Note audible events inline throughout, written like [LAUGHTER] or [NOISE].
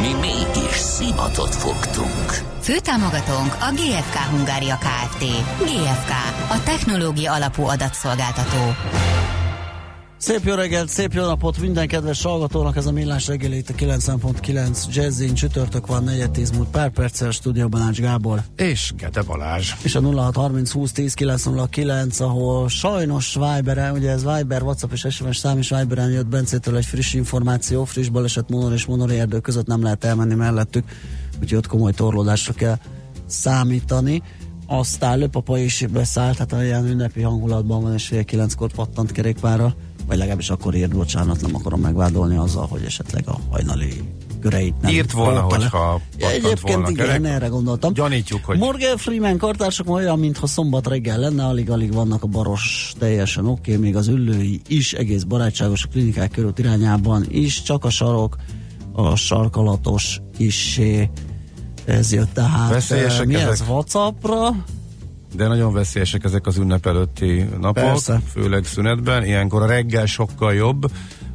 Mi mégis szimatot fogtunk. Főtámogatónk a GFK Hungária Kft. GFK, a technológia alapú adatszolgáltató. Szép jó reggelt, szép jó napot minden kedves hallgatónak, ez a Millás reggeli itt a 9.9 Jazzin, csütörtök van, 4 múlt pár perccel, stúdióban Ács Gábor. És Gede Balázs. És a 0630 20 10 909, ahol sajnos Viberen, ugye ez Viber, WhatsApp és SMS szám is Viberen jött Bencétől egy friss információ, friss baleset Monor és Monori erdő között nem lehet elmenni mellettük, úgyhogy ott komoly torlódásra kell számítani aztán Löpapa is beszállt, hát olyan ünnepi hangulatban van, és fél kilenckor pattant kerékpára vagy legalábbis akkor írt, bocsánat, nem akarom megvádolni azzal, hogy esetleg a hajnali köreit nem Írt volna, hogyha ja, Egyébként volna igen, kerek. erre gondoltam. Gyanítjuk, hogy... Morgan Freeman kartársak olyan, mintha szombat reggel lenne, alig-alig vannak a baros teljesen oké, okay, még az üllői is egész barátságos a klinikák körül irányában is, csak a sarok, a sarkalatos kisé ez jött tehát. Veszélyesek Mi ez? ezek. Whatsappra? De nagyon veszélyesek ezek az ünnep előtti napok, Persze. főleg szünetben. Ilyenkor a reggel sokkal jobb,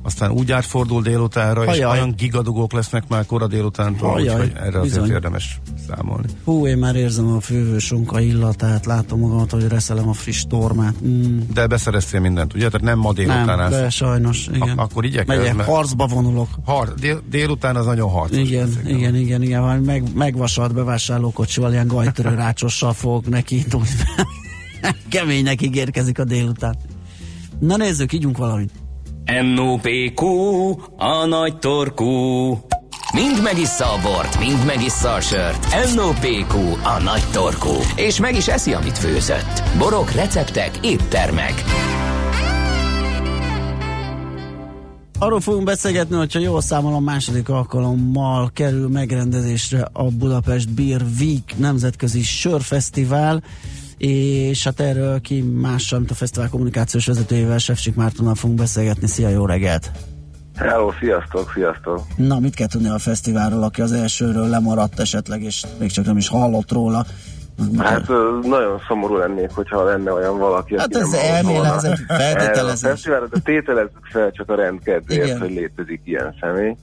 aztán úgy átfordul délutánra, és Ajaj. olyan gigadugók lesznek már kora délutántól, Ajaj, úgyhogy erre azért bizony. érdemes számolni. Hú, én már érzem a fővősonka illatát, látom magamat, hogy reszelem a friss tormát. Mm. De beszereztél mindent, ugye? Tehát nem ma délután Nem, állsz. de sajnos, igen. Ak- akkor igyekezz, Megyek, mert- harcba vonulok. Har, dél, délután az nagyon harcos. Igen, lesz, igen, igen, igen, majd meg, megvasalt bevásárlókocsival ilyen gajtörő rácsossal fogok neki. [LAUGHS] Keménynek ígérkezik a délután. Na nézzük, ígyunk valamit. NOPQ, a nagy torkú. Mind megissza a bort, mind megissza a sört. NOPQ, a nagy torkú. És meg is eszi, amit főzött. Borok, receptek, éttermek. Arról fogunk beszélgetni, hogyha jól számolom, második alkalommal kerül megrendezésre a Budapest Beer Week nemzetközi sörfesztivál, és hát erről ki mással, mint a fesztivál kommunikációs vezetőjével, Sefcsik Mártonnal fogunk beszélgetni. Szia, jó reggelt! Hello, sziasztok, sziasztok! Na, mit kell tudni a fesztiválról, aki az elsőről lemaradt esetleg, és még csak nem is hallott róla? Hát nagyon szomorú lennék, hogyha lenne olyan valaki, Hát aki ez nem volna ez egy feltételezés. a fesztiválra, de tételezzük fel csak a rendkedvéért, hogy létezik ilyen személy.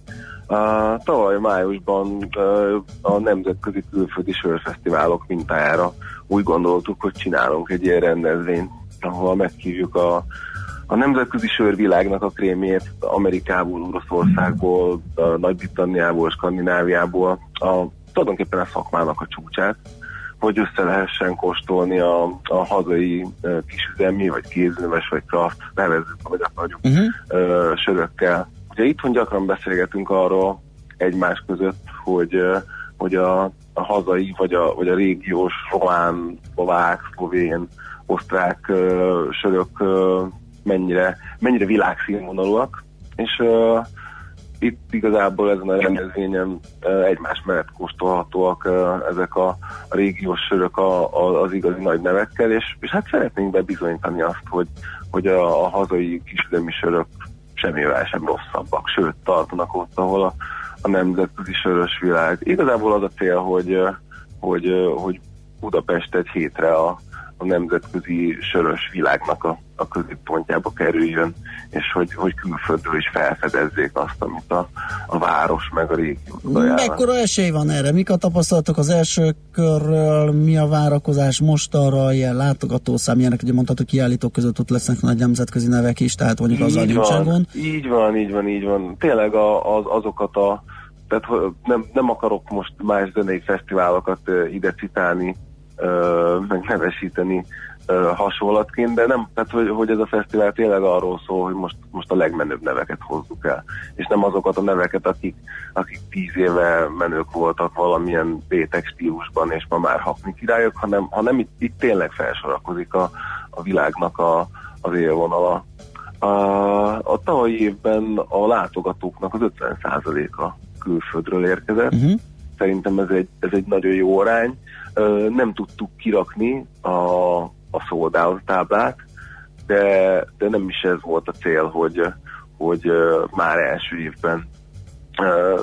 Uh, tavaly májusban uh, a nemzetközi külföldi sörfesztiválok mintájára úgy gondoltuk, hogy csinálunk egy ilyen rendezvényt, ahol meghívjuk a, a nemzetközi sörvilágnak a krémjét Amerikából, Oroszországból, a Nagy-Britanniából, Skandináviából, a, tulajdonképpen a szakmának a csúcsát, hogy össze lehessen kóstolni a, a hazai kisüzemi, vagy kézműves, vagy craft, nevezzük, ahogy akarjuk, Uh-huh. ö, sörökkel. Ugye itthon gyakran beszélgetünk arról egymás között, hogy, hogy a, a hazai, vagy a, vagy a régiós román, szlovák, szlovén, osztrák sörök ö, mennyire, mennyire világszínvonalúak, és itt igazából ezen a rendezvényen ö, egymás mellett kóstolhatóak ezek a, a régiós sörök a, a, az igazi nagy nevekkel, és, és hát szeretnénk bebizonyítani azt, hogy, hogy a, a hazai kisüzemi sörök semmivel sem rosszabbak, sőt tartanak ott, ahol a, a nemzetközi sörös világ. Igazából az a cél, hogy, hogy, hogy Budapest egy hétre a, a nemzetközi sörös világnak a, a középpontjába kerüljön, és hogy, hogy külföldről is felfedezzék azt, amit a, a város meg a régió. Mekkora esély van erre? Mik a tapasztalatok az első körről? Mi a várakozás most arra? Ilyen látogatószám, ilyenek, ugye mondhatok, kiállítók között ott lesznek nagy nemzetközi nevek is, tehát mondjuk azzal így nincsen így van, így van, így van. Tényleg a, az, azokat a tehát hogy nem, nem akarok most más zenei fesztiválokat ide citálni, meg nevesíteni ö, hasonlatként, de nem, tehát hogy, hogy ez a fesztivál tényleg arról szól, hogy most, most a legmenőbb neveket hozzuk el, és nem azokat a neveket, akik, akik tíz éve menők voltak valamilyen bétek stílusban, és ma már hakni királyok, hanem, hanem itt, itt tényleg felsorakozik a, a világnak a, az élvonala. A, a tavalyi évben a látogatóknak az 50%-a külföldről érkezett. Uh-huh. Szerintem ez egy, ez egy nagyon jó arány. Nem tudtuk kirakni a, a táblát, de, de nem is ez volt a cél, hogy, hogy már első évben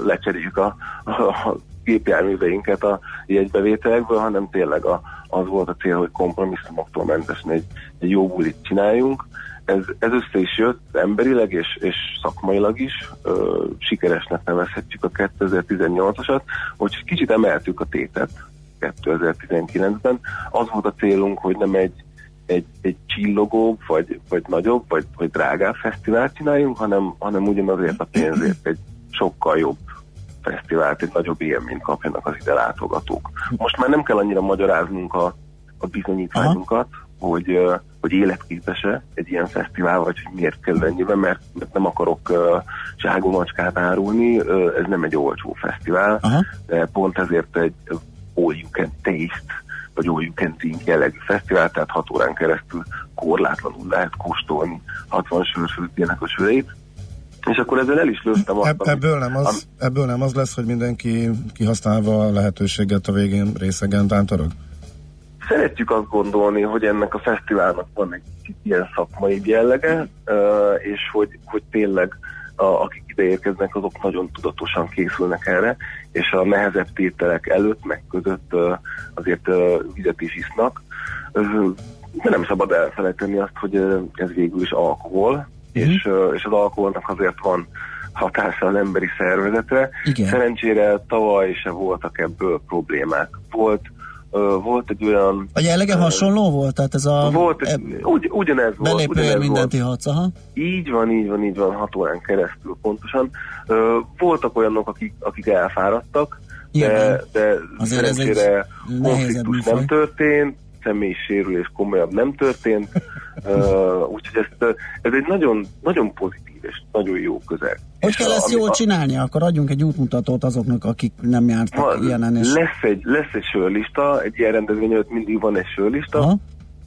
lecseréljük a, a gépjárműveinket a jegybevételekből, hanem tényleg a, az volt a cél, hogy kompromisszumoktól mentesen egy, egy jó bulit csináljunk. Ez, ez össze is jött emberileg és, és szakmailag is. Ö, sikeresnek nevezhetjük a 2018-asat, hogy kicsit emeltük a tétet 2019-ben. Az volt a célunk, hogy nem egy, egy, egy csillogóbb, vagy, vagy nagyobb, vagy, vagy drágább fesztivált csináljunk, hanem, hanem ugyanazért a pénzért egy sokkal jobb fesztivált, egy nagyobb élményt kapjanak az ide látogatók. Most már nem kell annyira magyaráznunk a, a bizonyítványunkat, hogy, hogy életképes-e egy ilyen fesztivál, vagy hogy miért kell ennyiben, mert, mert nem akarok uh, zságomacskát árulni, uh, ez nem egy olcsó fesztivál, Aha. de pont ezért egy all you can taste, vagy all you can drink jellegű fesztivál, tehát hat órán keresztül korlátlanul lehet kóstolni 60 sörfőzének a söreit, és akkor ezzel el is lőttem azt, Ebb, ebből, nem az, am, ebből nem az lesz, hogy mindenki kihasználva a lehetőséget a végén részegen tántorog? Szeretjük azt gondolni, hogy ennek a fesztiválnak van egy ilyen szakmai jellege, és hogy, hogy tényleg a, akik ide érkeznek, azok nagyon tudatosan készülnek erre, és a nehezebb tételek előtt, meg között azért vizet is isznak. De nem szabad elfelejteni azt, hogy ez végül is alkohol, uh-huh. és, és az alkoholnak azért van hatása az emberi szervezetre. Igen. Szerencsére tavaly se voltak ebből problémák. Volt volt egy olyan... A jellege uh, hasonló volt? Tehát ez a... Volt, e, ugy, ugyanez volt. Belépőért mindent ihatsz, aha. Így van, így van, így van, hat órán keresztül pontosan. Uh, voltak olyanok, akik, akik elfáradtak, de, de Azért szerencsére konfliktus nem történt, személyi sérülés komolyabb nem történt, uh, úgyhogy ezt, ez egy nagyon, nagyon pozitív és nagyon jó közeg. Hogy kell ezt jól a, csinálni? Akkor adjunk egy útmutatót azoknak, akik nem jártak ha, ilyenen. És... Lesz egy, lesz egy sörlista, egy ilyen rendezvény előtt mindig van egy sörlista, Aha.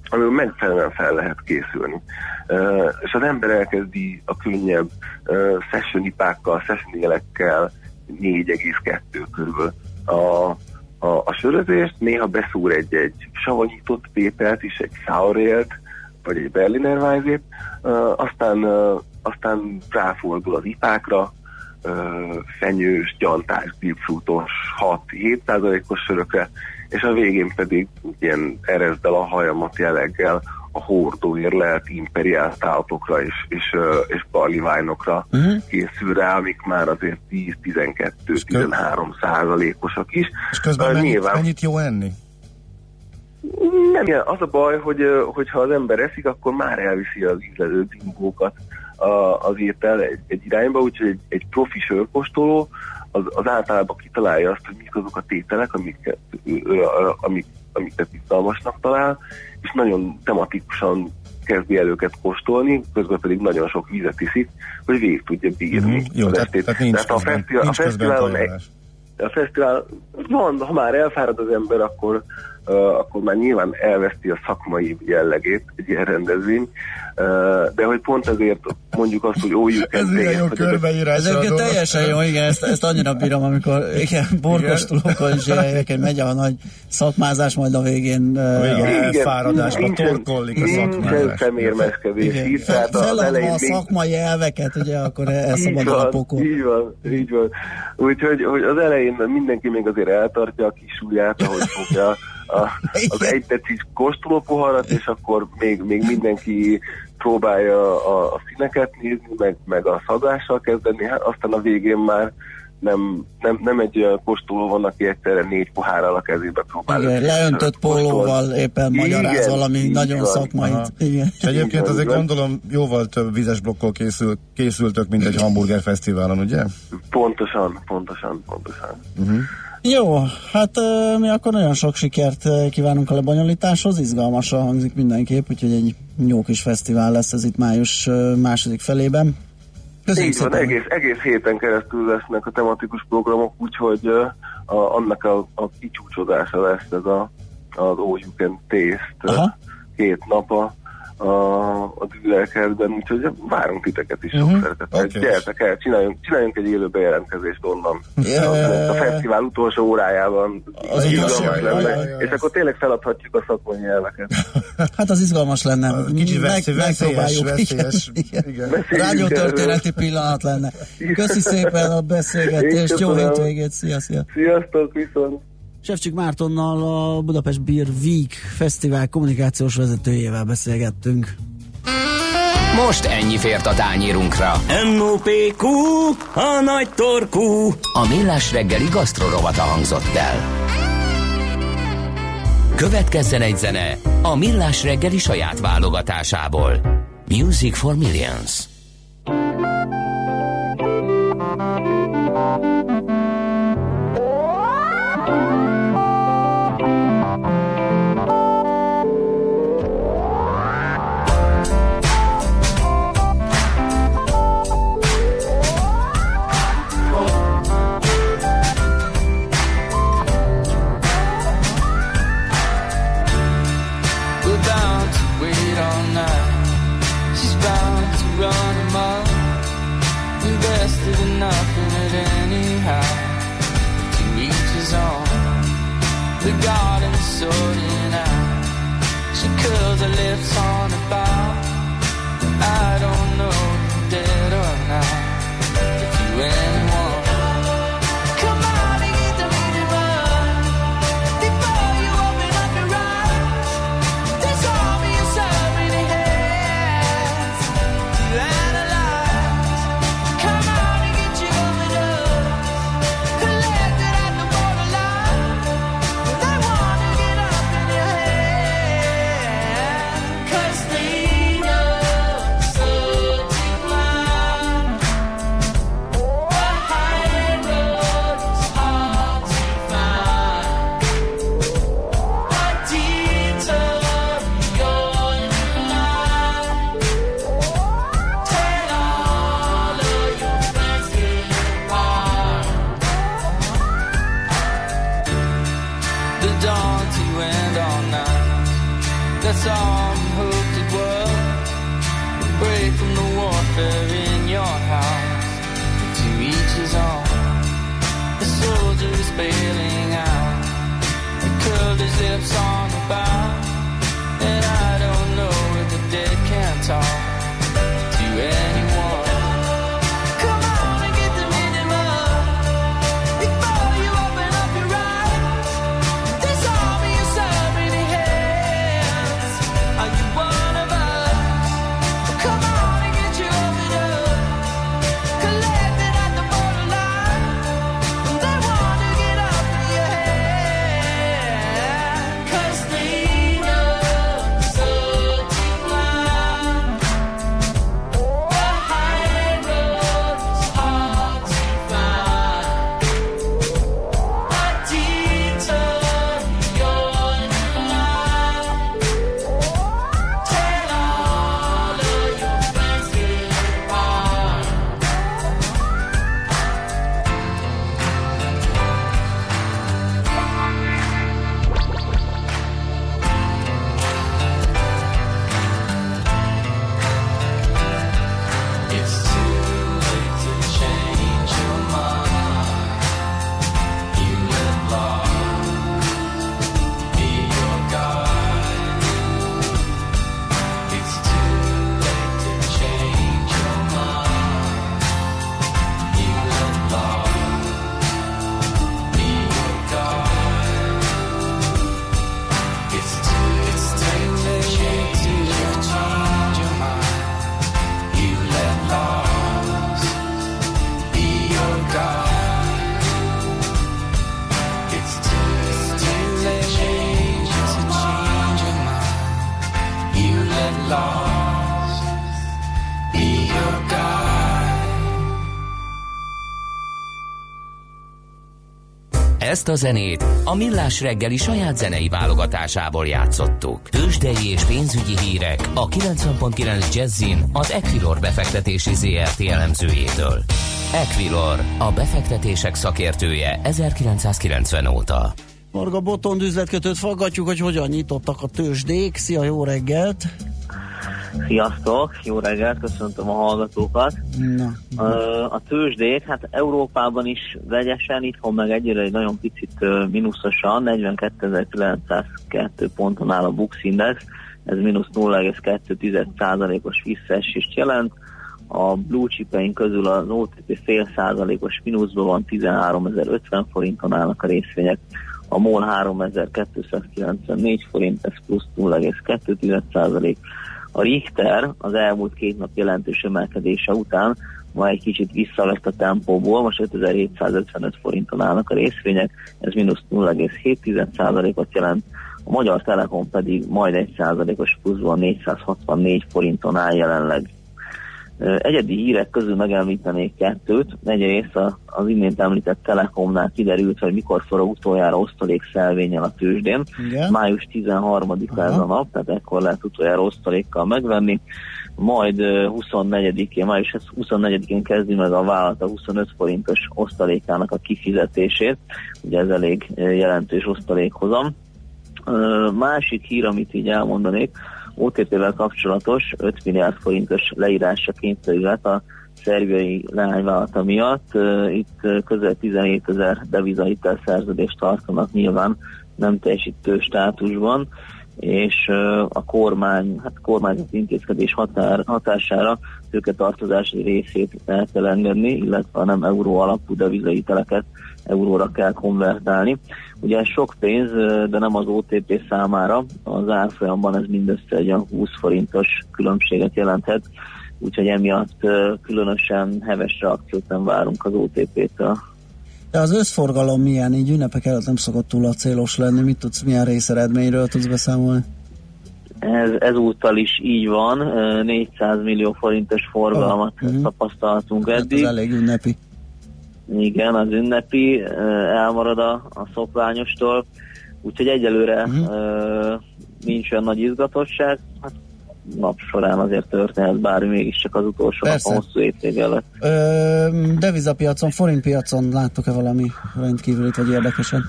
amivel megfelelően fel lehet készülni. Uh, és az ember elkezdi a könnyebb uh, session ipákkal, session jelekkel 4,2 körül a a, a sörözést, néha beszúr egy-egy savanyított pételt is, egy sour vagy egy Berliner Weissét, uh, aztán, uh, aztán ráfordul az ipákra, fenyős, gyantás, grapefruitos, 6-7%-os sörökre, és a végén pedig ilyen erezdel a hajamat jelleggel a hordóért lehet imperiál táltokra és, és, és barliványokra uh-huh. készül rá, amik már azért 10-12-13 százalékosak is. És közben uh, mennyit, nyilván, mennyit jó enni? Nem, az a baj, hogy hogyha az ember eszik, akkor már elviszi az ízlelő az étel egy, egy irányba, úgyhogy egy, egy profi sörkostoló az, az általában kitalálja azt, hogy mik azok a tételek, amiket, amik, amiket izgalmasnak talál, és nagyon tematikusan kezdi el őket kóstolni, közben pedig nagyon sok vizet iszik, hogy végig tudja bírni. Mm-hmm. Jó, tehát, tehát, nincs tehát közben, a, fesztivál, nincs a fesztiválon egy, a fesztivál, van, ha már elfárad az ember, akkor, akkor már nyilván elveszti a szakmai jellegét egy ilyen rendezvény, de hogy pont ezért mondjuk azt, hogy ójuk Ez milyen jó körbeírás. Ez teljesen jó, igen, ezt, ezt annyira bírom, amikor igen, borkostulókon is hogy megy a nagy szakmázás, majd a végén... A végén elfáradásban torkollik a szakmázás. Nincsen szemérmeskedés. Tehát az a szakmai elveket, ugye, akkor elszabadul a pokol. Így van, így van. Úgyhogy hogy az elején mindenki még azért eltartja a kis ujját, ahogy fogja a, az egy decis kóstolópoharat, és akkor még, még mindenki próbálja a, a színeket nézni, meg, meg a szagással kezdeni, hát aztán a végén már nem, nem, nem egy olyan kóstoló van, aki egyszerre négy pohárral a kezébe próbál. Igen, leöntött pólóval éppen magyaráz valami nagyon van. szakmai. Igen. És egyébként azért gondolom jóval több vizes blokkol készül, készültök, mint egy hamburger fesztiválon, ugye? Pontosan, pontosan, pontosan. Uh-huh. Jó, hát mi akkor nagyon sok sikert kívánunk a lebonyolításhoz, izgalmasan hangzik mindenképp, úgyhogy egy jó kis fesztivál lesz ez itt május második felében. Köszönjük Így van, egész, egész héten keresztül lesznek a tematikus programok, úgyhogy a, annak a, a kicsúcsodása lesz ez a, az All You Can Taste Aha. két napa, a, a düzelkertben, úgyhogy várunk titeket is sok uh-huh. szeretettel. Okay. Gyertek el, csináljunk, csináljunk egy élő bejelentkezést onnan. Yeah. A fesztivál utolsó órájában. Az izgalmas lenne. Jaj, jaj, és akkor tényleg feladhatjuk a szakmai nyelveket. [LAUGHS] hát az izgalmas lenne. Kicsit veszélyes, veszélyes, veszélyes. Igen. Igen. Rádió történeti pillanat lenne. Köszi szépen a beszélgetést, jó hétvégét, szia, szia. Sziasztok, viszont. Sefcsik Mártonnal a Budapest Beer Week Fesztivál kommunikációs vezetőjével beszélgettünk. Most ennyi fért a tányírunkra. M.O.P.Q. A nagy torkú. A millás reggeli gasztrorovata hangzott el. Következzen egy zene a millás reggeli saját válogatásából. Music for Millions. this arm-hooked world Away from the warfare in your house. To each his own. The soldier is bailing out. He curled his lips on the bow. A zenét a Millás reggeli saját zenei válogatásából játszottuk. Tősdei és pénzügyi hírek a 90.9 Jazzin az Equilor befektetési ZRT elemzőjétől. Equilor, a befektetések szakértője 1990 óta. Marga Botond üzletkötőt faggatjuk, hogy hogyan nyitottak a tőzsdék. Szia, jó reggelt! Sziasztok, jó reggelt, köszöntöm a hallgatókat. Na. A tőzsdék, hát Európában is vegyesen, itthon meg egyre egy nagyon picit mínuszosan, 42.902 ponton áll a Bux Index, ez mínusz 0,2%-os visszaesést jelent. A blue chipeink közül az OTP fél százalékos mínuszban van, 13.050 forinton állnak a részvények. A MOL 3294 forint, ez plusz 0,2 A Richter az elmúlt két nap jelentős emelkedése után ma egy kicsit visszavett a tempóból, most 5755 forinton állnak a részvények, ez mínusz 0,7%-ot jelent, a Magyar Telekom pedig majd 1%-os pluszban 464 forinton áll jelenleg. Egyedi hírek közül megemlítenék kettőt. Egyrészt az imént említett Telekomnál kiderült, hogy mikor forog utoljára osztalék szelvényel a tőzsdén. Igen. Május 13-a ez a nap, tehát ekkor lehet utoljára osztalékkal megvenni. Majd 24-én, május 24-én kezdi meg a vállalat a 25 forintos osztalékának a kifizetését. Ugye ez elég jelentős osztalékhozam. Másik hír, amit így elmondanék, OTP-vel kapcsolatos 5 milliárd forintos leírásra kényszerült a szerbiai leányvállalata miatt. Itt közel 17 ezer devizahitel szerződést tartanak nyilván nem teljesítő státusban, és a kormány, hát kormányzati intézkedés határ, hatására tartozási részét el kell engedni, illetve a nem euró alapú devizahiteleket euróra kell konvertálni. Ugye ez sok pénz, de nem az OTP számára, az árfolyamban ez mindössze egy 20 forintos különbséget jelenthet, úgyhogy emiatt különösen heves reakciót nem várunk az OTP-től. De az összforgalom milyen? Így ünnepek előtt nem szokott túl a célos lenni. Mit tudsz, milyen részeredményről tudsz beszámolni? Ez, ezúttal is így van, 400 millió forintos forgalmat oh, tapasztaltunk eddig. Hát ez elég ünnepi. Igen, az ünnepi, elmarad a, a szokványostól, úgyhogy egyelőre uh-huh. nincs olyan nagy izgatottság, hát nap során azért történhet bármi, mégiscsak az utolsó Persze. nap a hosszú étvég előtt. Ö, devizapiacon, forintpiacon láttok-e valami rendkívülit vagy érdekesen?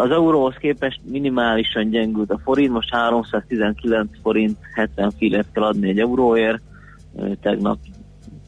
Az euróhoz képest minimálisan gyengült a forint, most 319 forint 70 fillet kell adni egy euróért, tegnap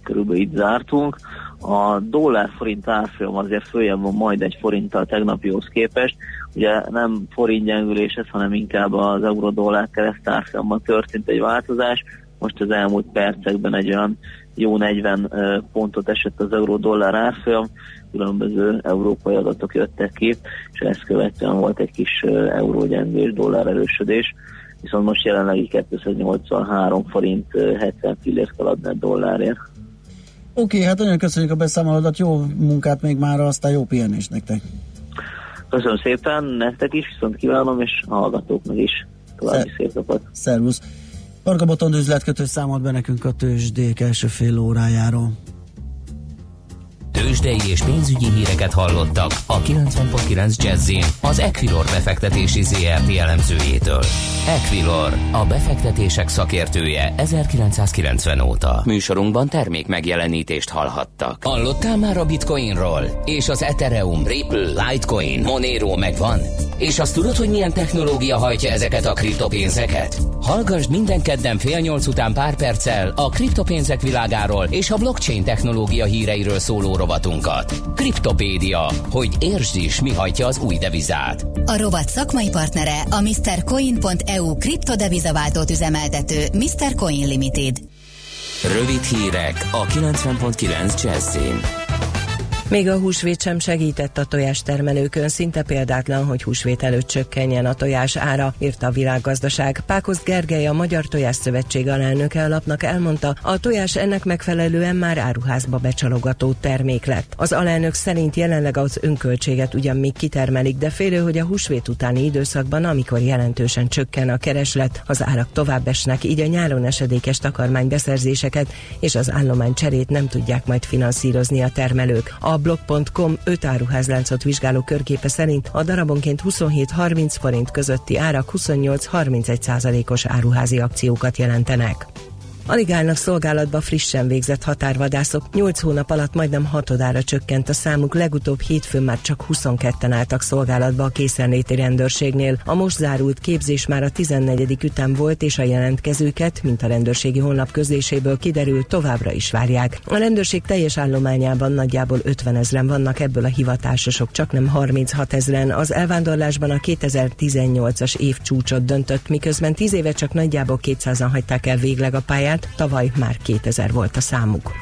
körülbelül itt zártunk. A dollár-forint árfolyam azért följebb van majd egy forinttal tegnapihoz képest. Ugye nem forint gyengülés ez, hanem inkább az euró-dollár kereszt árfolyamban történt egy változás. Most az elmúlt percekben egy olyan jó 40 pontot esett az euró-dollár árfolyam, különböző európai adatok jöttek ki, és ezt követően volt egy kis eurógyengés, dollár erősödés, viszont most jelenlegi 283 forint 70 fillért kell adni dollárért. Oké, okay, hát nagyon köszönjük a beszámolódat, jó munkát még már, aztán jó pihenést nektek. Köszönöm szépen, nektek is, viszont kívánom, és a hallgatóknak is további Szer- szép napot. Szervusz. Varga Botond üzletkötő számolt be nekünk a tőzsdék első fél órájáról. Tőzsdei és pénzügyi híreket hallottak a 90.9 jazz az Equilor befektetési ZRT elemzőjétől. Equilor, a befektetések szakértője 1990 óta. Műsorunkban termék megjelenítést hallhattak. Hallottál már a Bitcoinról? És az Ethereum, Ripple, Litecoin, Monero megvan? És azt tudod, hogy milyen technológia hajtja ezeket a kriptopénzeket? Hallgassd minden kedden fél nyolc után pár perccel a kriptopénzek világáról és a blockchain technológia híreiről szóló rovatunkat. Kriptopédia, hogy értsd is, mi hajtja az új devizát. A rovat szakmai partnere a MrCoin.eu kriptodevizaváltót üzemeltető Mr. Coin Limited. Rövid hírek a 90.9 Jazzin. Még a húsvét sem segített a tojástermelőkön, szinte példátlan, hogy húsvét előtt csökkenjen a tojás ára, írta a világgazdaság. Pákosz Gergely, a Magyar Tojás Szövetség alelnöke a elmondta, a tojás ennek megfelelően már áruházba becsalogató termék lett. Az alelnök szerint jelenleg az önköltséget ugyan még kitermelik, de félő, hogy a húsvét utáni időszakban, amikor jelentősen csökken a kereslet, az árak tovább esnek, így a nyáron esedékes takarmány beszerzéseket és az állomány cserét nem tudják majd finanszírozni a termelők. A blog.com 5 áruházláncot vizsgáló körképe szerint a darabonként 27-30 forint közötti árak 28-31 százalékos áruházi akciókat jelentenek. Alig állnak szolgálatba frissen végzett határvadászok. 8 hónap alatt majdnem hatodára csökkent a számuk, legutóbb hétfőn már csak 22-en álltak szolgálatba a készenléti rendőrségnél. A most zárult képzés már a 14. ütem volt, és a jelentkezőket, mint a rendőrségi honlap közléséből kiderül, továbbra is várják. A rendőrség teljes állományában nagyjából 50 ezeren vannak, ebből a hivatásosok csak nem 36 ezeren. Az elvándorlásban a 2018-as év csúcsot döntött, miközben 10 éve csak nagyjából 200-an hagyták el végleg a pályát, tavaly már 2000 volt a számuk.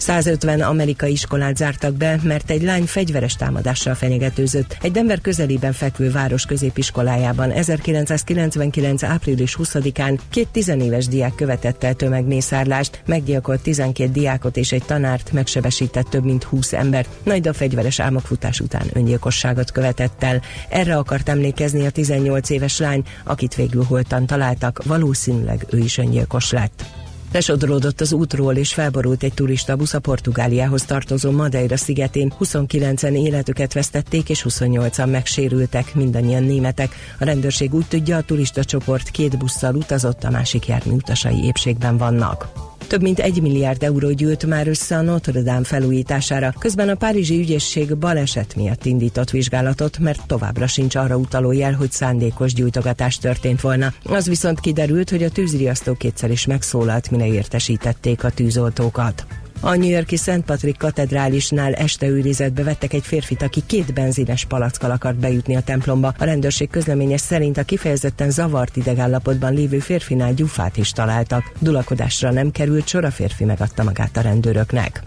150 amerikai iskolát zártak be, mert egy lány fegyveres támadással fenyegetőzött. Egy Denver közelében fekvő város középiskolájában 1999. április 20-án két tizenéves diák követett el tömegmészárlást, meggyilkolt 12 diákot és egy tanárt, megsebesített több mint 20 embert, majd a fegyveres álmokfutás után öngyilkosságot követett el. Erre akart emlékezni a 18 éves lány, akit végül holtan találtak, valószínűleg ő is öngyilkos lett. Lesodródott az útról és felborult egy turista busz a Portugáliához tartozó Madeira szigetén. 29-en életüket vesztették és 28-an megsérültek, mindannyian németek. A rendőrség úgy tudja, a turista csoport két busszal utazott, a másik jármű utasai épségben vannak. Több mint egy milliárd euró gyűlt már össze a Notre Dame felújítására, közben a Párizsi ügyészség baleset miatt indított vizsgálatot, mert továbbra sincs arra utaló jel, hogy szándékos gyújtogatás történt volna. Az viszont kiderült, hogy a tűzriasztó kétszer is megszólalt, mire értesítették a tűzoltókat. A New Yorki Szent Patrik katedrálisnál este őrizetbe vettek egy férfit, aki két benzines palackkal akart bejutni a templomba. A rendőrség közleménye szerint a kifejezetten zavart idegállapotban lévő férfinál gyufát is találtak. Dulakodásra nem került sor, a férfi megadta magát a rendőröknek.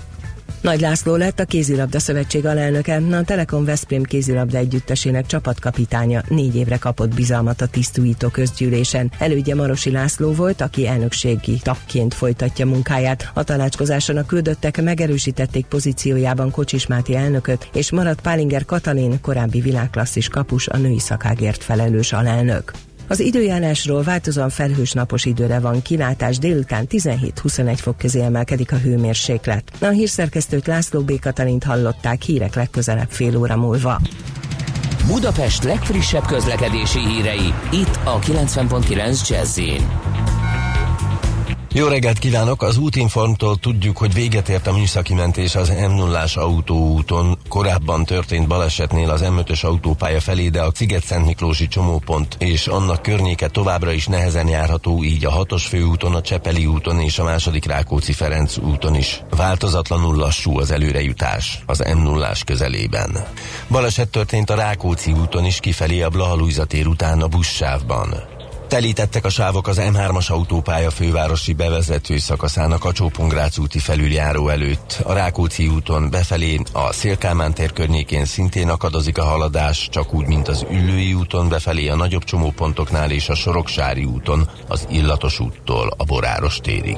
Nagy László lett a kézilabda szövetség alelnöke, a Telekom Veszprém kézilabda együttesének csapatkapitánya négy évre kapott bizalmat a tisztújító közgyűlésen. Elődje Marosi László volt, aki elnökségi tagként folytatja munkáját. A tanácskozáson a küldöttek megerősítették pozíciójában Kocsis Máté elnököt, és maradt Pálinger Katalin, korábbi világklasszis kapus, a női szakágért felelős alelnök. Az időjárásról változóan felhős napos időre van kilátás, délután 17-21 fok közé emelkedik a hőmérséklet. A hírszerkesztőt László B. Katalint hallották hírek legközelebb fél óra múlva. Budapest legfrissebb közlekedési hírei, itt a 90.9 jazz jó reggelt kívánok! Az útinformtól tudjuk, hogy véget ért a műszaki mentés az m 0 autóúton. Korábban történt balesetnél az M5-ös autópálya felé, de a Sziget-Szent Miklósi csomópont és annak környéke továbbra is nehezen járható, így a 6-os főúton, a Csepeli úton és a második Rákóczi-Ferenc úton is. Változatlanul lassú az előrejutás az m 0 közelében. Baleset történt a Rákóczi úton is kifelé a Blaha tér után a buszsávban. Telítettek a sávok az M3-as autópálya fővárosi bevezető szakaszának a Csópongrác úti felüljáró előtt. A Rákóczi úton befelé a Szélkámán tér környékén szintén akadozik a haladás, csak úgy, mint az Üllői úton befelé a nagyobb csomópontoknál és a Soroksári úton az Illatos úttól a Boráros térig.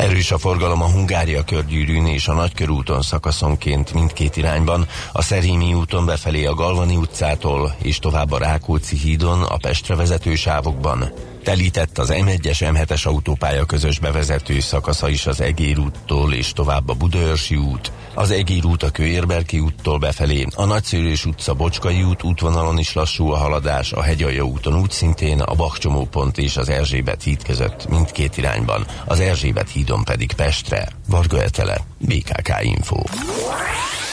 Erős a forgalom a Hungária körgyűrűn és a Nagykörúton szakaszonként mindkét irányban, a Szerémi úton befelé a Galvani utcától és tovább a Rákóczi hídon a Pestre vezető sávokban. Telített az M1-es M7-es autópálya közös bevezető szakasza is az Egér úttól és tovább a Budaörsi út, az Egér út a Kőérberki úttól befelé, a Nagyszőrős utca Bocskai út útvonalon is lassú a haladás, a Hegyalja úton úgy szintén, a Bakcsomópont és az Erzsébet híd között mindkét irányban, az Erzsébet hídon pedig Pestre. Varga Etele, BKK Info.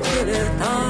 querer tanto.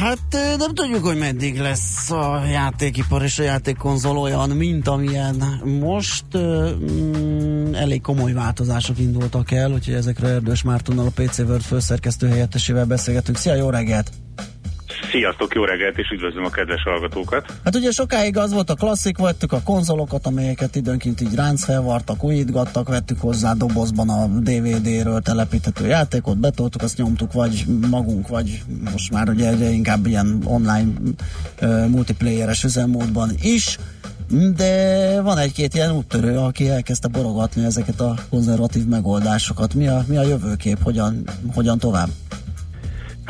Hát nem tudjuk, hogy meddig lesz a játékipar és a játékkonzol olyan, mint amilyen most. Mm, elég komoly változások indultak el, úgyhogy ezekre Erdős Mártonnal a PC World főszerkesztő helyettesével beszélgetünk. Szia, jó reggelt! Sziasztok, jó reggelt, és üdvözlöm a kedves hallgatókat. Hát ugye sokáig az volt a klasszik, vettük a konzolokat, amelyeket időnként így ránc felvartak, újítgattak, vettük hozzá dobozban a DVD-ről telepíthető játékot, betoltuk, azt nyomtuk vagy magunk, vagy most már ugye egyre inkább ilyen online multiplayeres üzemmódban is, de van egy-két ilyen úttörő, aki elkezdte borogatni ezeket a konzervatív megoldásokat. Mi a, mi a jövőkép, hogyan, hogyan tovább?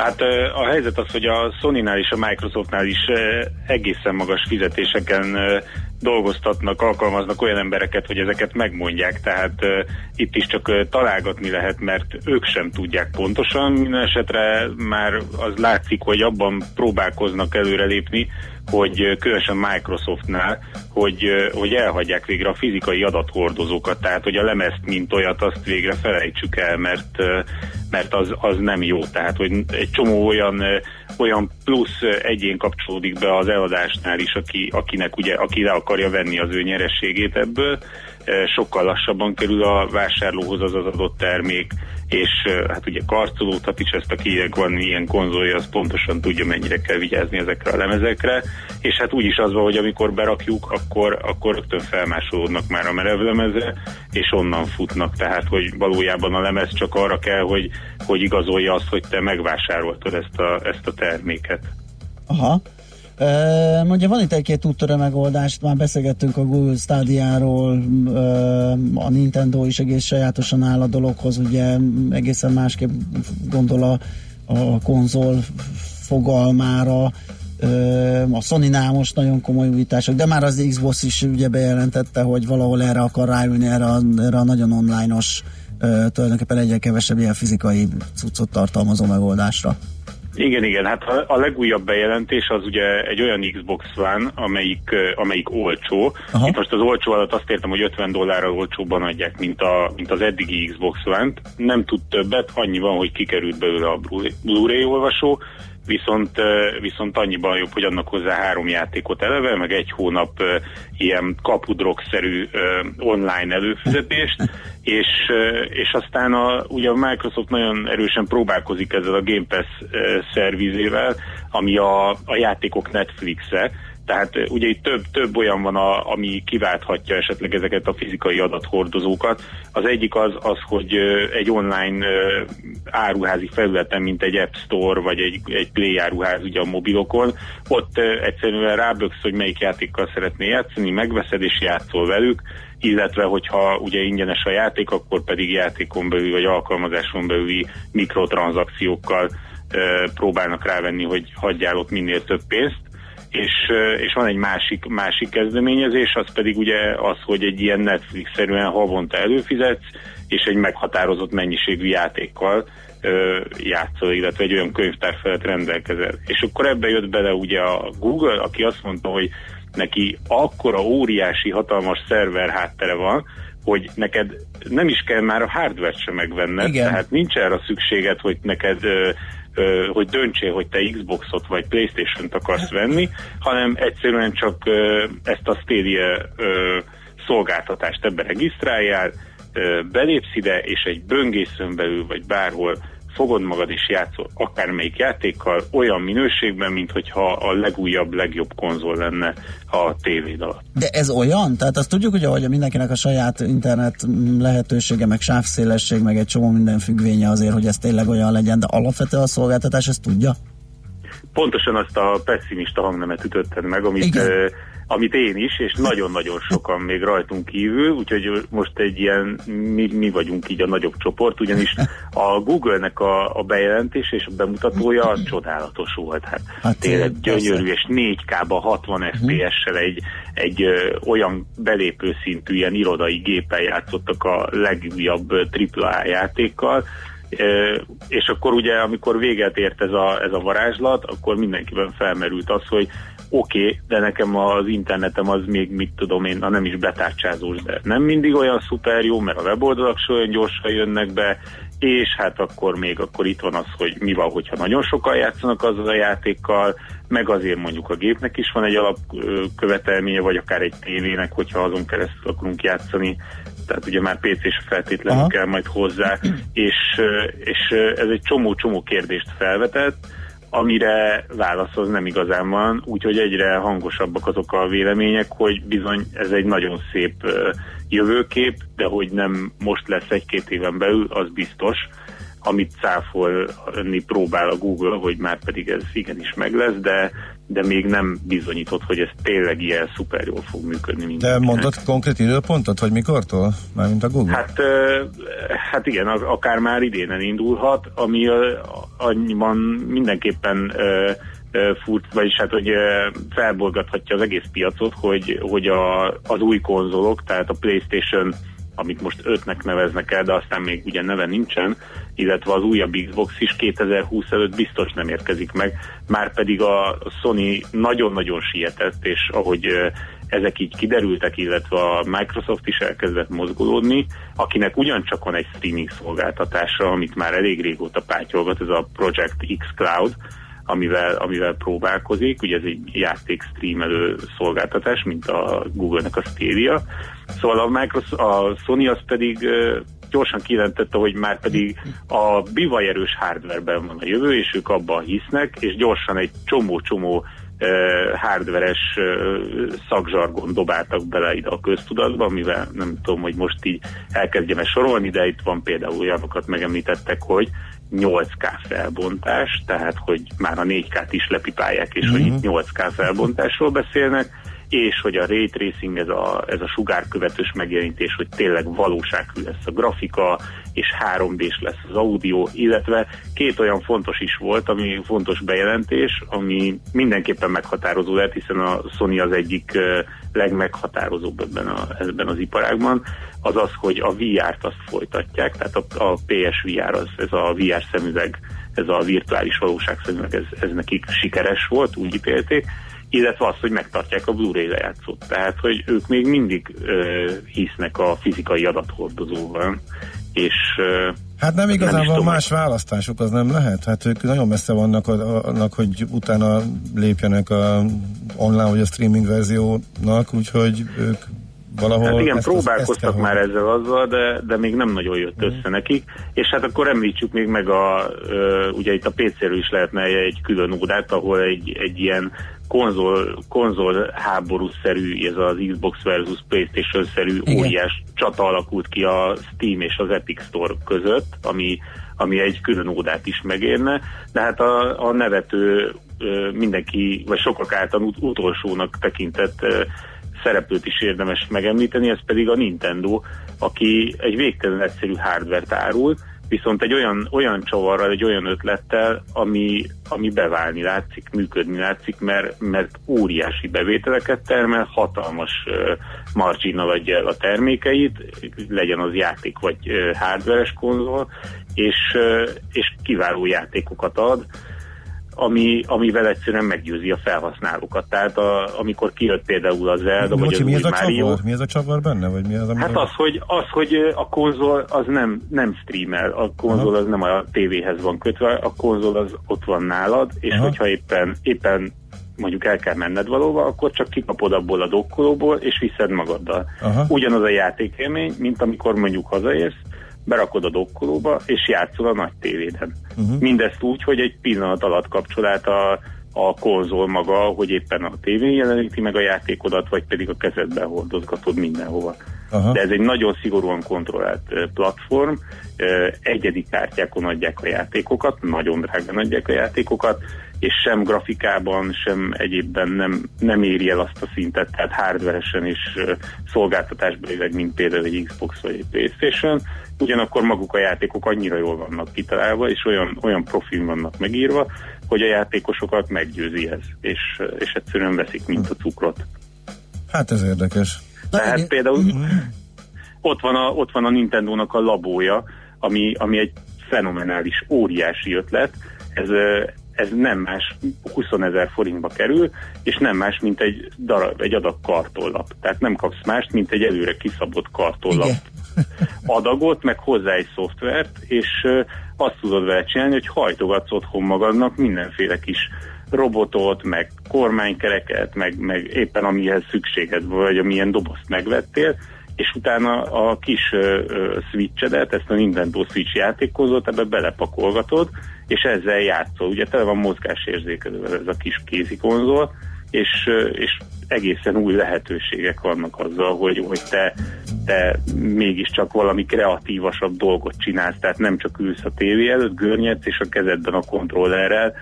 Hát a helyzet az, hogy a Sony-nál és a Microsoftnál is egészen magas fizetéseken dolgoztatnak, alkalmaznak olyan embereket, hogy ezeket megmondják, tehát uh, itt is csak uh, találgatni lehet, mert ők sem tudják pontosan, minden esetre már az látszik, hogy abban próbálkoznak előrelépni, hogy különösen Microsoftnál, hogy, hogy elhagyják végre a fizikai adathordozókat, tehát hogy a lemezt, mint olyat, azt végre felejtsük el, mert, mert az, az nem jó. Tehát, hogy egy csomó olyan, olyan plusz egyén kapcsolódik be az eladásnál is, aki, akinek ugye, aki le akarja venni az ő nyerességét ebből, uh, sokkal lassabban kerül a vásárlóhoz az az adott termék, és hát ugye karcolódhat is ezt, akinek van ilyen konzolja, az pontosan tudja, mennyire kell vigyázni ezekre a lemezekre, és hát úgyis az van, hogy amikor berakjuk, akkor, akkor rögtön felmásolódnak már a merevlemezre, és onnan futnak, tehát hogy valójában a lemez csak arra kell, hogy, hogy igazolja azt, hogy te megvásároltad ezt a, ezt a terméket. Aha. Mondja, van itt egy-két úttörő megoldást, már beszélgettünk a Google Stadia-ról, a Nintendo is egész sajátosan áll a dologhoz, ugye egészen másképp gondol a, a konzol fogalmára, a Sony-nál most nagyon komoly újítások, de már az Xbox is ugye bejelentette, hogy valahol erre akar ráülni, erre, a- erre a nagyon online-os, tulajdonképpen egyre kevesebb ilyen fizikai cuccot tartalmazó megoldásra. Igen, igen, hát a, legújabb bejelentés az ugye egy olyan Xbox One, amelyik, amelyik olcsó. Aha. Itt most az olcsó alatt azt értem, hogy 50 dollárral olcsóbban adják, mint, a, mint az eddigi Xbox One-t. Nem tud többet, annyi van, hogy kikerült belőle a Blu- Blu-ray olvasó, viszont, viszont annyiban jobb, hogy annak hozzá három játékot eleve, meg egy hónap ilyen kapudrok-szerű online előfizetést, [LAUGHS] és, és aztán a, ugye a Microsoft nagyon erősen próbálkozik ezzel a Game Pass szervizével, ami a, a játékok Netflixe, tehát ugye itt több, több olyan van, a, ami kiválthatja esetleg ezeket a fizikai adathordozókat. Az egyik az, az hogy egy online áruházi felületen, mint egy App Store vagy egy, egy Play áruház ugye a mobilokon, ott egyszerűen ráböksz, hogy melyik játékkal szeretnél játszani, megveszed és játszol velük, illetve hogyha ugye ingyenes a játék, akkor pedig játékon belül vagy alkalmazáson belüli mikrotranszakciókkal próbálnak rávenni, hogy hagyjál ott minél több pénzt és, és van egy másik, másik kezdeményezés, az pedig ugye az, hogy egy ilyen Netflix-szerűen havonta előfizetsz, és egy meghatározott mennyiségű játékkal ö, játszol, illetve egy olyan könyvtár felett rendelkezel. És akkor ebbe jött bele ugye a Google, aki azt mondta, hogy neki akkora óriási, hatalmas szerver háttere van, hogy neked nem is kell már a hardware-t sem megvenned, Igen. tehát nincs erre szükséged, hogy neked ö, hogy döntsél, hogy te Xboxot vagy Playstation-t akarsz venni, hanem egyszerűen csak ezt a Stadia szolgáltatást ebbe regisztráljál, belépsz ide, és egy böngészőn belül, vagy bárhol fogod magad és játszol akármelyik játékkal olyan minőségben, mint hogyha a legújabb, legjobb konzol lenne a tévéd alatt. De ez olyan? Tehát azt tudjuk, ugye, hogy mindenkinek a saját internet lehetősége, meg sávszélesség, meg egy csomó minden függvénye azért, hogy ez tényleg olyan legyen, de alapvetően a szolgáltatás ezt tudja? Pontosan azt a pessimista hangnemet ütötted meg, amit, Igen. amit én is, és nagyon-nagyon sokan még rajtunk kívül, úgyhogy most egy ilyen, mi, mi vagyunk így a nagyobb csoport, ugyanis a Google-nek a, a bejelentése és a bemutatója csodálatos volt. Hát, Hát, tényleg persze. gyönyörű, és 4K-ba 60 FPS-sel egy, egy ö, olyan belépő szintű ilyen irodai géppel játszottak a legújabb AAA játékkal, és akkor ugye, amikor véget ért ez a, ez a varázslat, akkor mindenkiben felmerült az, hogy oké, okay, de nekem az internetem az még, mit tudom én, na nem is betárcsázós, de nem mindig olyan szuper jó, mert a weboldalak se olyan gyorsan jönnek be, és hát akkor még akkor itt van az, hogy mi van, hogyha nagyon sokan játszanak azzal a játékkal, meg azért mondjuk a gépnek is van egy alapkövetelménye, vagy akár egy tévének, hogyha azon keresztül akarunk játszani, tehát ugye már PC-s feltétlenül Aha. kell majd hozzá, és, és ez egy csomó-csomó kérdést felvetett, amire válasz az nem igazán van, úgyhogy egyre hangosabbak azok a vélemények, hogy bizony ez egy nagyon szép jövőkép, de hogy nem most lesz egy-két éven belül, az biztos, amit cáfolni próbál a Google, hogy már pedig ez igenis meg lesz, de, de még nem bizonyított, hogy ez tényleg ilyen szuper jól fog működni De mindenkinek. mondott konkrét időpontot, hogy mikortól? Mármint a Google? Hát, hát igen, az akár már idénen indulhat, ami annyiban mindenképpen furt, vagyis hát, hogy felborgathatja az egész piacot, hogy, hogy a, az új konzolok, tehát a Playstation amit most ötnek neveznek el, de aztán még ugye neve nincsen, illetve az újabb Xbox is 2020 előtt biztos nem érkezik meg, már pedig a Sony nagyon-nagyon sietett, és ahogy ezek így kiderültek, illetve a Microsoft is elkezdett mozgolódni, akinek ugyancsak van egy streaming szolgáltatása, amit már elég régóta pátyolgat, ez a Project X Cloud, amivel, amivel próbálkozik, ugye ez egy játék streamelő szolgáltatás, mint a Google-nek a Stadia. Szóval a, Microsoft, a Sony az pedig gyorsan kijelentette, hogy már pedig a bivajerős hardwareben van a jövő, és ők abban hisznek, és gyorsan egy csomó-csomó uh, hardveres szakzsargon dobáltak bele ide a köztudatba, mivel nem tudom, hogy most így elkezdjem-e sorolni, de itt van például olyanokat megemlítettek, hogy 8K felbontás, tehát hogy már a 4K-t is lepipálják, és mm-hmm. hogy itt 8K felbontásról beszélnek, és hogy a ray tracing, ez a, ez a sugárkövetős megjelenítés, hogy tényleg valósághű lesz a grafika, és 3D-s lesz az audio, illetve két olyan fontos is volt, ami fontos bejelentés, ami mindenképpen meghatározó lehet, hiszen a Sony az egyik legmeghatározóbb ebben, a, ebben az iparágban, az az, hogy a VR-t azt folytatják, tehát a, a PSVR, az, ez a VR szemüveg, ez a virtuális valóság szemüveg, ez, ez nekik sikeres volt, úgy ítélték, illetve az, hogy megtartják a Blu-ray lejátszót. Tehát, hogy ők még mindig ö, hisznek a fizikai adathordozóval, és ö, Hát nem igazán van más választásuk, az nem lehet? Hát ők nagyon messze vannak annak, hogy utána lépjenek a online vagy a streaming verziónak, úgyhogy ők valahol... Hát igen, ezt- próbálkoztak ezt már ezzel azzal, de, de még nem nagyon jött össze nekik. És hát akkor említsük még meg a, ugye itt a PC-ről is lehetne egy külön órát, ahol egy, egy ilyen konzol, konzol háborúszerű, ez az Xbox versus Playstation-szerű Igen. óriás csata alakult ki a Steam és az Epic Store között, ami, ami egy külön ódát is megérne, de hát a, a nevető mindenki, vagy sokak által ut- utolsónak tekintett szereplőt is érdemes megemlíteni, ez pedig a Nintendo, aki egy végtelen egyszerű hardware árul, viszont egy olyan, olyan csavarral, egy olyan ötlettel, ami, ami beválni látszik, működni látszik, mert, mert óriási bevételeket termel, hatalmas uh, marginnal adja el a termékeit, legyen az játék vagy uh, hardveres konzol, és, uh, és kiváló játékokat ad, ami, amivel egyszerűen meggyőzi a felhasználókat. Tehát a, amikor kijött például az Zelda, vagy az Bocsi, mi új ez a Mario, csavar? Mi ez a csavar benne? Vagy mi az, ami Hát az, hogy, az, hogy a konzol az nem, nem streamel, a konzol az nem a tévéhez van kötve, a konzol az ott van nálad, és Aha. hogyha éppen, éppen mondjuk el kell menned valóva, akkor csak kikapod abból a dokkolóból, és viszed magaddal. Aha. Ugyanaz a játékélmény, mint amikor mondjuk hazaérsz, berakod a dokkolóba, és játszol a nagy tévéden. Uh-huh. Mindezt úgy, hogy egy pillanat alatt kapcsol át a, a konzol maga, hogy éppen a tévén jeleníti meg a játékodat, vagy pedig a kezedben hordozgatod mindenhova. Aha. De ez egy nagyon szigorúan kontrollált platform, egyedi kártyákon adják a játékokat, nagyon drágán adják a játékokat, és sem grafikában, sem egyébben nem, nem éri el azt a szintet, tehát hardveresen és szolgáltatásbelileg, mint például egy Xbox vagy egy Playstation, ugyanakkor maguk a játékok annyira jól vannak kitalálva, és olyan, olyan profil vannak megírva, hogy a játékosokat meggyőzi ez, és, és egyszerűen veszik, mint a cukrot. Hát ez érdekes. Tehát például ott van a, ott van a Nintendo-nak a labója, ami, ami egy fenomenális, óriási ötlet. Ez, ez nem más, 20 ezer forintba kerül, és nem más, mint egy, darab, egy adag kartollap. Tehát nem kapsz mást, mint egy előre kiszabott kartollap Igen. [LAUGHS] adagot, meg hozzá egy szoftvert, és azt tudod vele csinálni, hogy hajtogatsz otthon magadnak mindenféle kis robotot, meg kormánykereket, meg, meg éppen amihez szükséged vagy amilyen dobozt megvettél, és utána a kis ö, switchedet, ezt a Nintendo Switch játékozót ebbe belepakolgatod, és ezzel játszol. Ugye tele van mozgásérzékelővel ez a kis kézi konzol, és, és egészen új lehetőségek vannak azzal, hogy, hogy te, te mégiscsak valami kreatívasabb dolgot csinálsz, tehát nem csak ülsz a tévé előtt, görnyedsz, és a kezedben a kontrollerrel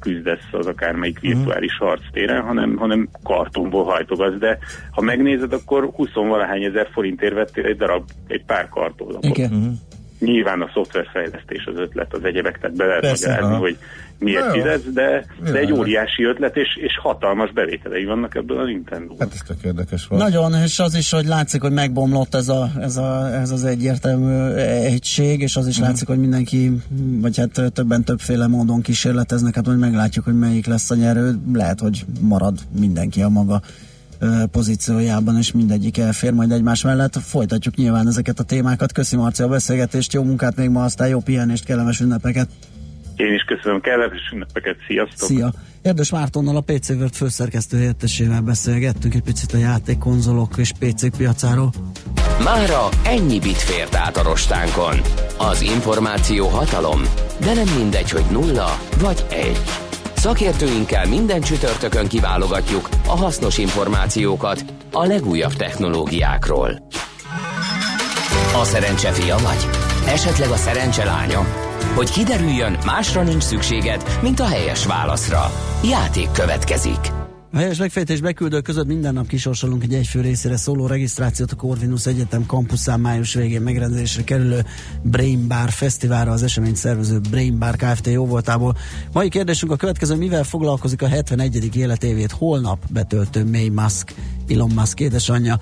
küzdesz az akármelyik virtuális harctéren, hanem, hanem kartonból hajtogatsz, de ha megnézed, akkor 20 valahány ezer forintért vettél egy darab, egy pár kartonlapot. Igen. Nyilván a szoftverfejlesztés az ötlet, az egyebek, tehát be lehet Persze, magyarázni, hogy miért fizetsz, de, de egy óriási ötlet, és, és hatalmas bevételei vannak ebből a Nintendo. Hát ez tök érdekes volt. Nagyon, és az is, hogy látszik, hogy megbomlott ez, a, ez, a, ez az egyértelmű egység, és az is Mhm. látszik, hogy mindenki, vagy hát többen többféle módon kísérleteznek, hát majd meglátjuk, hogy melyik lesz a nyerő. Lehet, hogy marad mindenki a maga pozíciójában, és mindegyik elfér majd egymás mellett. Folytatjuk nyilván ezeket a témákat. Köszi Marci a beszélgetést, jó munkát még ma, aztán jó pihenést, kellemes ünnepeket. Én is köszönöm, kellemes ünnepeket, sziasztok! Szia! Erdős Mártonnal a PC World főszerkesztő helyettesével beszélgettünk egy picit a játékkonzolok és PC piacáról. Mára ennyi bit fért át a rostánkon. Az információ hatalom, de nem mindegy, hogy nulla vagy egy. Szakértőinkkel minden csütörtökön kiválogatjuk a hasznos információkat a legújabb technológiákról. A szerencse fia vagy? Esetleg a szerencse lánya? Hogy kiderüljön, másra nincs szükséged, mint a helyes válaszra. Játék következik. A helyes megfejtés beküldő között minden nap kisorsolunk egy egyfő részére szóló regisztrációt a Corvinus Egyetem kampuszán május végén megrendezésre kerülő Brain Bar Fesztiválra az eseményt szervező Brain Bar Kft. jóvoltából. Mai kérdésünk a következő, mivel foglalkozik a 71. életévét holnap betöltő May Musk, Elon Musk édesanyja?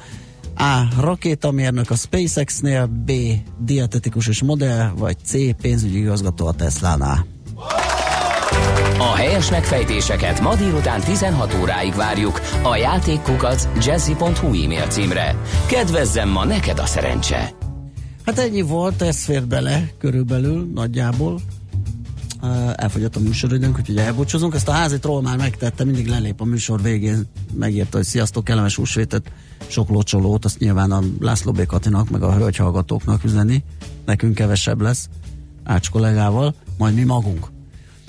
A. Rakétamérnök a SpaceX-nél, B. Dietetikus és modell, vagy C. Pénzügyi igazgató a Tesla-nál. A helyes megfejtéseket ma délután 16 óráig várjuk a játékkukac jazzy.hu e-mail címre. Kedvezzem ma neked a szerencse! Hát ennyi volt, ez fér bele körülbelül, nagyjából. Elfogyott a műsoridőnk, úgyhogy elbúcsúzunk. Ezt a házi troll már megtette, mindig lelép a műsor végén, megírta, hogy sziasztok, kellemes húsvétet, sok locsolót, azt nyilván a László B. Katinak, meg a hölgyhallgatóknak üzeni. Nekünk kevesebb lesz, Ács kollégával, majd mi magunk.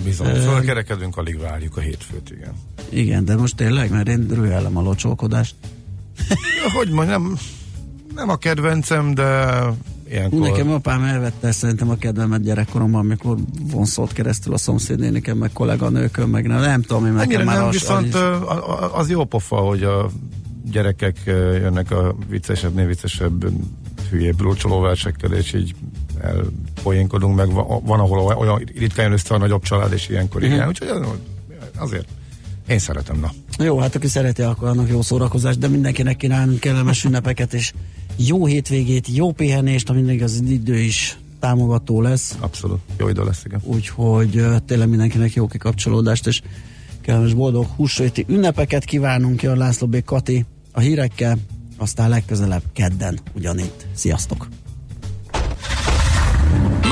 Bizony, Ö, fölkerekedünk, alig várjuk a hétfőt, igen. Igen, de most tényleg, mert én rühellem a locsolkodást. Ja, hogy mondjam, nem, nem a kedvencem, de ilyenkor... Nekem apám elvette szerintem a kedvemet gyerekkoromban, amikor vonszolt keresztül a szomszédnéniken, meg kolléganőkön, meg nem, nem tudom, én nekem Annyira már nem, az, viszont az, az jó pofa, hogy a gyerekek jönnek a viccesebbnél viccesebb hülyébb rulcsolóversekkel, és így elpoénkodunk, meg va- van, ahol olyan ritkán össze a nagyobb család, és ilyenkor Mhm. igen, úgyhogy az- azért én szeretem, na. Jó, hát aki szereti, akkor annak jó szórakozást, de mindenkinek kívánunk kellemes ünnepeket, és jó hétvégét, jó pihenést, ha mindig az idő is támogató lesz. Abszolút, jó idő lesz, igen. Úgyhogy tényleg mindenkinek jó kikapcsolódást, és kellemes boldog húsvéti ünnepeket kívánunk, jön László B. Kati a hírekkel, aztán legközelebb kedden ugyanitt. Sziasztok!